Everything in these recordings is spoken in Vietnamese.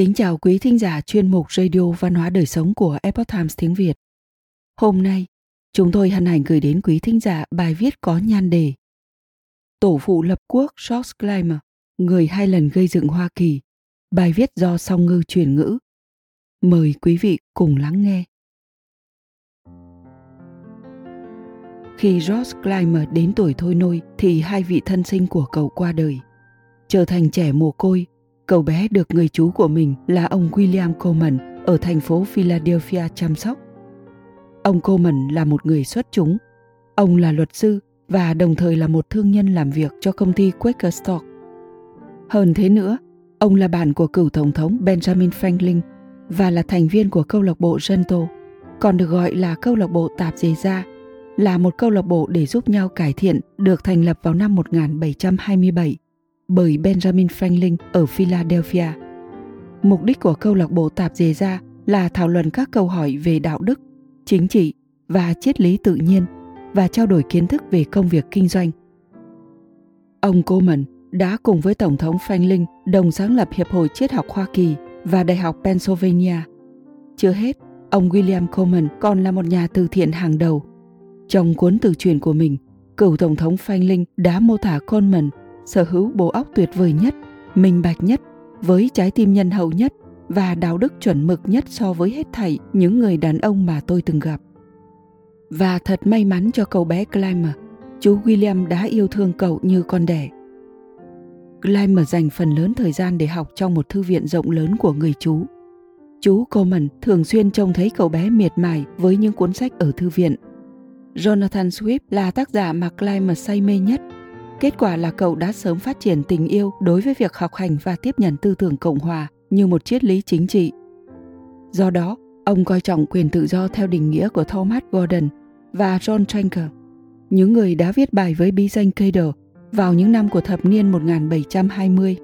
Kính chào quý thính giả chuyên mục Radio Văn hóa Đời Sống của Epoch Times tiếng Việt. Hôm nay, chúng tôi hân hạnh gửi đến quý thính giả bài viết có nhan đề Tổ phụ lập quốc George Clymer, người hai lần gây dựng Hoa Kỳ. Bài viết do song ngư truyền ngữ. Mời quý vị cùng lắng nghe. Khi George Clymer đến tuổi thôi nôi thì hai vị thân sinh của cậu qua đời. Trở thành trẻ mồ côi, cậu bé được người chú của mình là ông William Coleman ở thành phố Philadelphia chăm sóc. Ông Coleman là một người xuất chúng. Ông là luật sư và đồng thời là một thương nhân làm việc cho công ty Quaker Stock. Hơn thế nữa, ông là bạn của cựu tổng thống Benjamin Franklin và là thành viên của câu lạc bộ Gentle, còn được gọi là câu lạc bộ tạp dề da, là một câu lạc bộ để giúp nhau cải thiện được thành lập vào năm 1727 bởi Benjamin Franklin ở Philadelphia. Mục đích của câu lạc bộ tạp dề ra là thảo luận các câu hỏi về đạo đức, chính trị và triết lý tự nhiên và trao đổi kiến thức về công việc kinh doanh. Ông Coleman đã cùng với Tổng thống Franklin đồng sáng lập Hiệp hội Triết học Hoa Kỳ và Đại học Pennsylvania. Chưa hết, ông William Coleman còn là một nhà từ thiện hàng đầu. Trong cuốn từ truyền của mình, cựu Tổng thống Franklin đã mô tả Coleman sở hữu bộ óc tuyệt vời nhất, minh bạch nhất, với trái tim nhân hậu nhất và đạo đức chuẩn mực nhất so với hết thảy những người đàn ông mà tôi từng gặp. Và thật may mắn cho cậu bé Clymer, chú William đã yêu thương cậu như con đẻ. Clymer dành phần lớn thời gian để học trong một thư viện rộng lớn của người chú. Chú Coleman thường xuyên trông thấy cậu bé miệt mài với những cuốn sách ở thư viện. Jonathan Swift là tác giả mà Clymer say mê nhất. Kết quả là cậu đã sớm phát triển tình yêu đối với việc học hành và tiếp nhận tư tưởng Cộng hòa như một triết lý chính trị. Do đó, ông coi trọng quyền tự do theo định nghĩa của Thomas Gordon và John Tranker, những người đã viết bài với bí danh Cato vào những năm của thập niên 1720.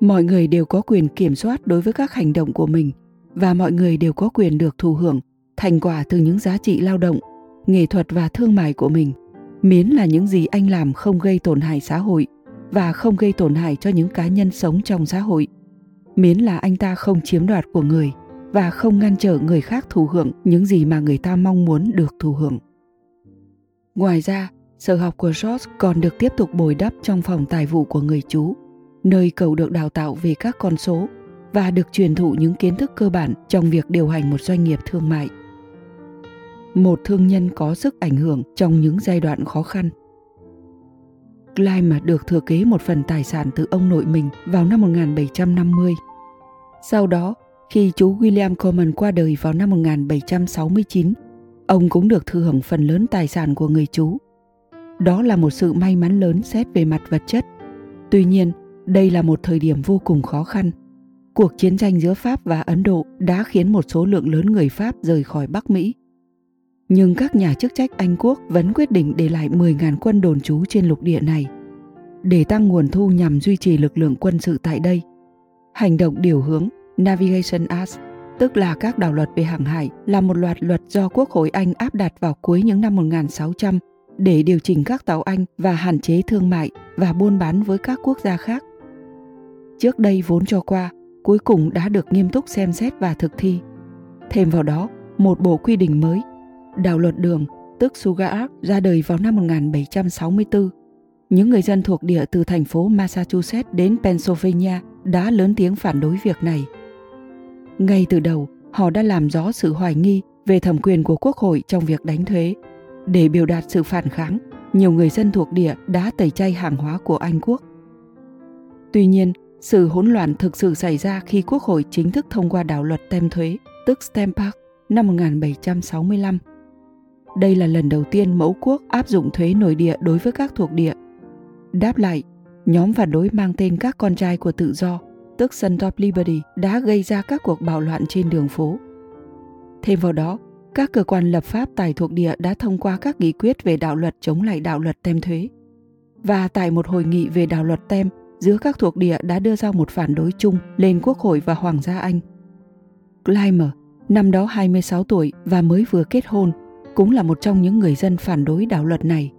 Mọi người đều có quyền kiểm soát đối với các hành động của mình và mọi người đều có quyền được thụ hưởng thành quả từ những giá trị lao động, nghệ thuật và thương mại của mình, miễn là những gì anh làm không gây tổn hại xã hội và không gây tổn hại cho những cá nhân sống trong xã hội, miễn là anh ta không chiếm đoạt của người và không ngăn trở người khác thụ hưởng những gì mà người ta mong muốn được thụ hưởng. Ngoài ra, sở học của George còn được tiếp tục bồi đắp trong phòng tài vụ của người chú, nơi cậu được đào tạo về các con số và được truyền thụ những kiến thức cơ bản trong việc điều hành một doanh nghiệp thương mại. Một thương nhân có sức ảnh hưởng trong những giai đoạn khó khăn. Clyde được thừa kế một phần tài sản từ ông nội mình vào năm 1750. Sau đó, khi chú William Coleman qua đời vào năm 1769, ông cũng được thừa hưởng phần lớn tài sản của người chú. Đó là một sự may mắn lớn xét về mặt vật chất. Tuy nhiên, đây là một thời điểm vô cùng khó khăn. Cuộc chiến tranh giữa Pháp và Ấn Độ đã khiến một số lượng lớn người Pháp rời khỏi Bắc Mỹ. Nhưng các nhà chức trách Anh quốc vẫn quyết định để lại 10.000 quân đồn trú trên lục địa này để tăng nguồn thu nhằm duy trì lực lượng quân sự tại đây. Hành động điều hướng Navigation Act, tức là các đạo luật về hàng hải, là một loạt luật do Quốc hội Anh áp đặt vào cuối những năm 1600 để điều chỉnh các tàu Anh và hạn chế thương mại và buôn bán với các quốc gia khác. Trước đây vốn cho qua, cuối cùng đã được nghiêm túc xem xét và thực thi. Thêm vào đó, một bộ quy định mới, đạo luật đường, tức Sugar Act ra đời vào năm 1764. Những người dân thuộc địa từ thành phố Massachusetts đến Pennsylvania đã lớn tiếng phản đối việc này ngay từ đầu, họ đã làm rõ sự hoài nghi về thẩm quyền của Quốc hội trong việc đánh thuế. Để biểu đạt sự phản kháng, nhiều người dân thuộc địa đã tẩy chay hàng hóa của Anh quốc. Tuy nhiên, sự hỗn loạn thực sự xảy ra khi Quốc hội chính thức thông qua đạo luật tem thuế, tức Stamp Act, năm 1765. Đây là lần đầu tiên mẫu quốc áp dụng thuế nội địa đối với các thuộc địa. Đáp lại, nhóm phản đối mang tên các con trai của tự do tức Son of Liberty, đã gây ra các cuộc bạo loạn trên đường phố. Thêm vào đó, các cơ quan lập pháp tại thuộc địa đã thông qua các nghị quyết về đạo luật chống lại đạo luật tem thuế. Và tại một hội nghị về đạo luật tem, giữa các thuộc địa đã đưa ra một phản đối chung lên Quốc hội và Hoàng gia Anh. Clymer, năm đó 26 tuổi và mới vừa kết hôn, cũng là một trong những người dân phản đối đạo luật này.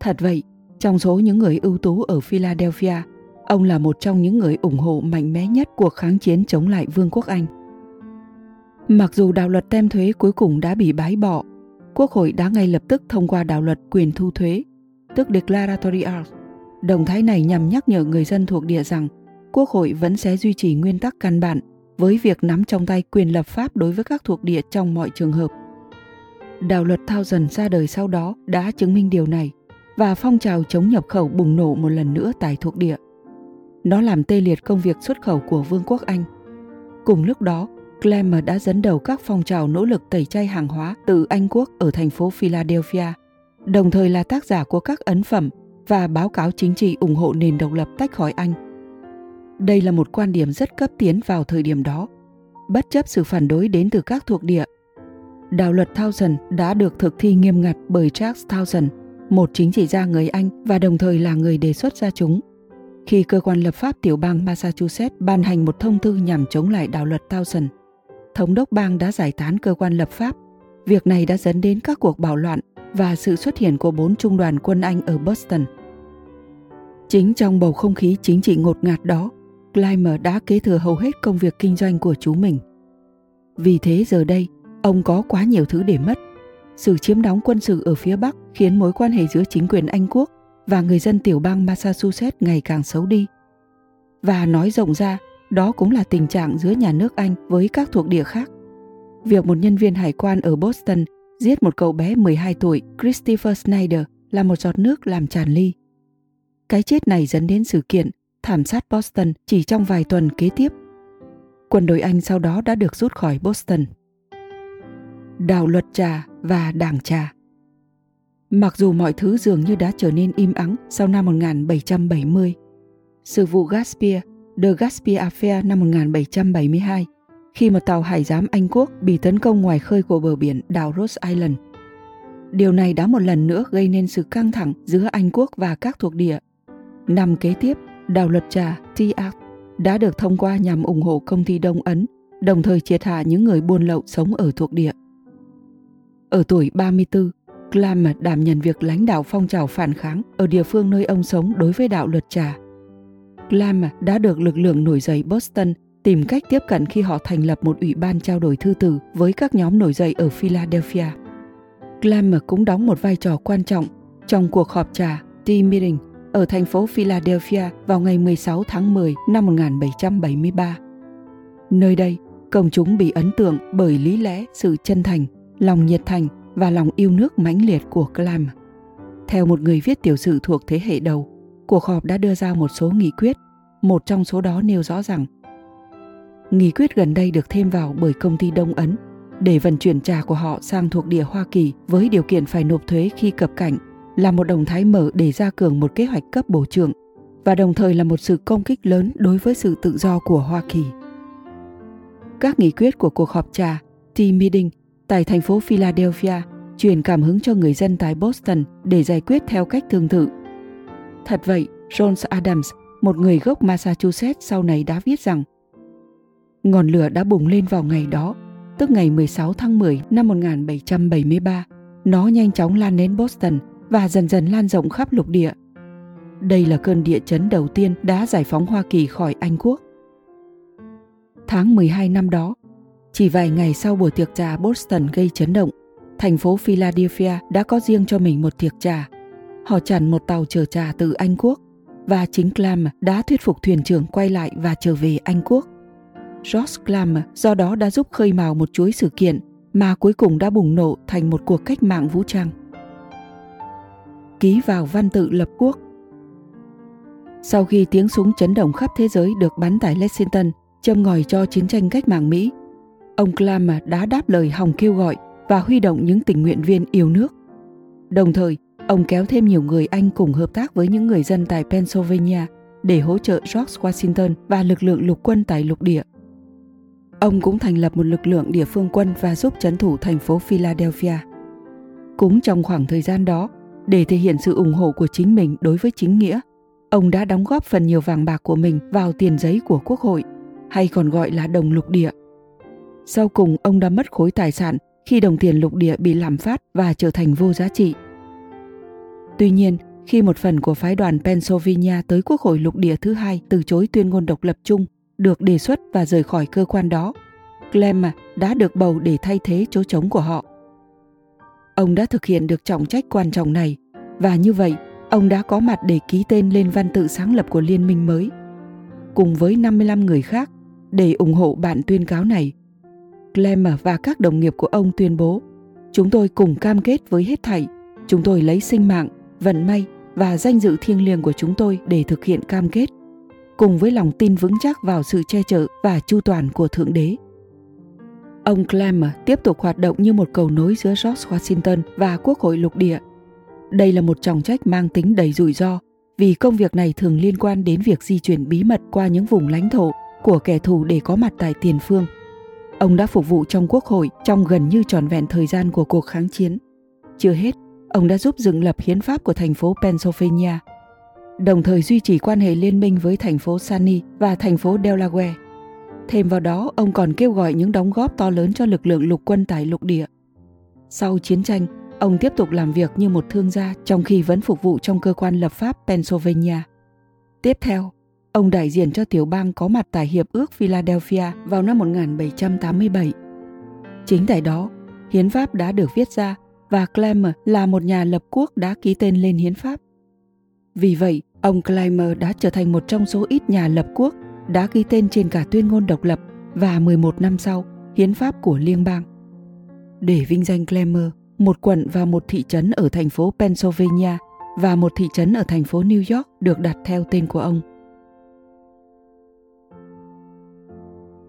Thật vậy, trong số những người ưu tú ở Philadelphia, ông là một trong những người ủng hộ mạnh mẽ nhất cuộc kháng chiến chống lại Vương quốc Anh. Mặc dù đạo luật tem thuế cuối cùng đã bị bãi bỏ, Quốc hội đã ngay lập tức thông qua đạo luật quyền thu thuế, tức Declaratory Act. Động thái này nhằm nhắc nhở người dân thuộc địa rằng Quốc hội vẫn sẽ duy trì nguyên tắc căn bản với việc nắm trong tay quyền lập pháp đối với các thuộc địa trong mọi trường hợp. Đạo luật thao dần ra đời sau đó đã chứng minh điều này và phong trào chống nhập khẩu bùng nổ một lần nữa tại thuộc địa. Nó làm tê liệt công việc xuất khẩu của Vương quốc Anh. Cùng lúc đó, Clemmer đã dẫn đầu các phong trào nỗ lực tẩy chay hàng hóa từ Anh quốc ở thành phố Philadelphia, đồng thời là tác giả của các ấn phẩm và báo cáo chính trị ủng hộ nền độc lập tách khỏi Anh. Đây là một quan điểm rất cấp tiến vào thời điểm đó, bất chấp sự phản đối đến từ các thuộc địa. Đạo luật Townsend đã được thực thi nghiêm ngặt bởi Charles Townsend, một chính trị gia người Anh và đồng thời là người đề xuất ra chúng. Khi cơ quan lập pháp tiểu bang Massachusetts ban hành một thông tư nhằm chống lại đạo luật Townsend, thống đốc bang đã giải tán cơ quan lập pháp. Việc này đã dẫn đến các cuộc bạo loạn và sự xuất hiện của bốn trung đoàn quân Anh ở Boston. Chính trong bầu không khí chính trị ngột ngạt đó, Clymer đã kế thừa hầu hết công việc kinh doanh của chú mình. Vì thế giờ đây, ông có quá nhiều thứ để mất. Sự chiếm đóng quân sự ở phía Bắc khiến mối quan hệ giữa chính quyền Anh quốc và người dân tiểu bang Massachusetts ngày càng xấu đi. Và nói rộng ra, đó cũng là tình trạng giữa nhà nước Anh với các thuộc địa khác. Việc một nhân viên hải quan ở Boston giết một cậu bé 12 tuổi Christopher Snyder là một giọt nước làm tràn ly. Cái chết này dẫn đến sự kiện thảm sát Boston chỉ trong vài tuần kế tiếp. Quân đội Anh sau đó đã được rút khỏi Boston. Đạo luật trà và đảng trà Mặc dù mọi thứ dường như đã trở nên im ắng sau năm 1770, sự vụ Gaspier The Gaspier Affair năm 1772, khi một tàu hải giám Anh quốc bị tấn công ngoài khơi của bờ biển đảo Rose Island. Điều này đã một lần nữa gây nên sự căng thẳng giữa Anh quốc và các thuộc địa. Năm kế tiếp, đạo luật trà T Act đã được thông qua nhằm ủng hộ công ty Đông Ấn, đồng thời triệt hạ những người buôn lậu sống ở thuộc địa. Ở tuổi 34, Clam đảm nhận việc lãnh đạo phong trào phản kháng ở địa phương nơi ông sống đối với đạo luật trà Clam đã được lực lượng nổi dậy Boston tìm cách tiếp cận khi họ thành lập một ủy ban trao đổi thư từ với các nhóm nổi dậy ở Philadelphia. Clam cũng đóng một vai trò quan trọng trong cuộc họp trà Tea Meeting ở thành phố Philadelphia vào ngày 16 tháng 10 năm 1773. Nơi đây, công chúng bị ấn tượng bởi lý lẽ, sự chân thành, lòng nhiệt thành và lòng yêu nước mãnh liệt của Clam. Theo một người viết tiểu sử thuộc thế hệ đầu, cuộc họp đã đưa ra một số nghị quyết, một trong số đó nêu rõ rằng nghị quyết gần đây được thêm vào bởi công ty Đông Ấn để vận chuyển trà của họ sang thuộc địa Hoa Kỳ với điều kiện phải nộp thuế khi cập cảnh là một động thái mở để ra cường một kế hoạch cấp bổ trưởng và đồng thời là một sự công kích lớn đối với sự tự do của Hoa Kỳ. Các nghị quyết của cuộc họp trà Tea Meeting tại thành phố Philadelphia truyền cảm hứng cho người dân tại Boston để giải quyết theo cách tương tự Thật vậy, John Adams, một người gốc Massachusetts sau này đã viết rằng Ngọn lửa đã bùng lên vào ngày đó, tức ngày 16 tháng 10 năm 1773. Nó nhanh chóng lan đến Boston và dần dần lan rộng khắp lục địa. Đây là cơn địa chấn đầu tiên đã giải phóng Hoa Kỳ khỏi Anh quốc. Tháng 12 năm đó, chỉ vài ngày sau buổi tiệc trà Boston gây chấn động, thành phố Philadelphia đã có riêng cho mình một tiệc trà họ chặn một tàu chở trà từ Anh Quốc và chính Clam đã thuyết phục thuyền trưởng quay lại và trở về Anh Quốc. George Clam do đó đã giúp khơi mào một chuỗi sự kiện mà cuối cùng đã bùng nổ thành một cuộc cách mạng vũ trang. Ký vào văn tự lập quốc Sau khi tiếng súng chấn động khắp thế giới được bắn tại Lexington châm ngòi cho chiến tranh cách mạng Mỹ, ông Clam đã đáp lời hòng kêu gọi và huy động những tình nguyện viên yêu nước. Đồng thời, Ông kéo thêm nhiều người Anh cùng hợp tác với những người dân tại Pennsylvania để hỗ trợ George Washington và lực lượng lục quân tại lục địa. Ông cũng thành lập một lực lượng địa phương quân và giúp chấn thủ thành phố Philadelphia. Cũng trong khoảng thời gian đó, để thể hiện sự ủng hộ của chính mình đối với chính nghĩa, ông đã đóng góp phần nhiều vàng bạc của mình vào tiền giấy của quốc hội, hay còn gọi là đồng lục địa. Sau cùng, ông đã mất khối tài sản khi đồng tiền lục địa bị làm phát và trở thành vô giá trị – Tuy nhiên, khi một phần của phái đoàn Pennsylvania tới Quốc hội lục địa thứ hai từ chối tuyên ngôn độc lập chung được đề xuất và rời khỏi cơ quan đó, Clem à, đã được bầu để thay thế chỗ trống của họ. Ông đã thực hiện được trọng trách quan trọng này và như vậy ông đã có mặt để ký tên lên văn tự sáng lập của liên minh mới. Cùng với 55 người khác để ủng hộ bản tuyên cáo này, Lemmer và các đồng nghiệp của ông tuyên bố Chúng tôi cùng cam kết với hết thảy, chúng tôi lấy sinh mạng, vận may và danh dự thiêng liêng của chúng tôi để thực hiện cam kết, cùng với lòng tin vững chắc vào sự che chở và chu toàn của Thượng Đế. Ông Clemmer tiếp tục hoạt động như một cầu nối giữa George Washington và Quốc hội lục địa. Đây là một trọng trách mang tính đầy rủi ro vì công việc này thường liên quan đến việc di chuyển bí mật qua những vùng lãnh thổ của kẻ thù để có mặt tại tiền phương. Ông đã phục vụ trong quốc hội trong gần như tròn vẹn thời gian của cuộc kháng chiến. Chưa hết, ông đã giúp dựng lập hiến pháp của thành phố Pennsylvania, đồng thời duy trì quan hệ liên minh với thành phố Sunny và thành phố Delaware. Thêm vào đó, ông còn kêu gọi những đóng góp to lớn cho lực lượng lục quân tại lục địa. Sau chiến tranh, ông tiếp tục làm việc như một thương gia trong khi vẫn phục vụ trong cơ quan lập pháp Pennsylvania. Tiếp theo, ông đại diện cho tiểu bang có mặt tại Hiệp ước Philadelphia vào năm 1787. Chính tại đó, hiến pháp đã được viết ra và Clem là một nhà lập quốc đã ký tên lên hiến pháp. Vì vậy, ông Clymer đã trở thành một trong số ít nhà lập quốc đã ghi tên trên cả tuyên ngôn độc lập và 11 năm sau, hiến pháp của liên bang. Để vinh danh Clymer, một quận và một thị trấn ở thành phố Pennsylvania và một thị trấn ở thành phố New York được đặt theo tên của ông.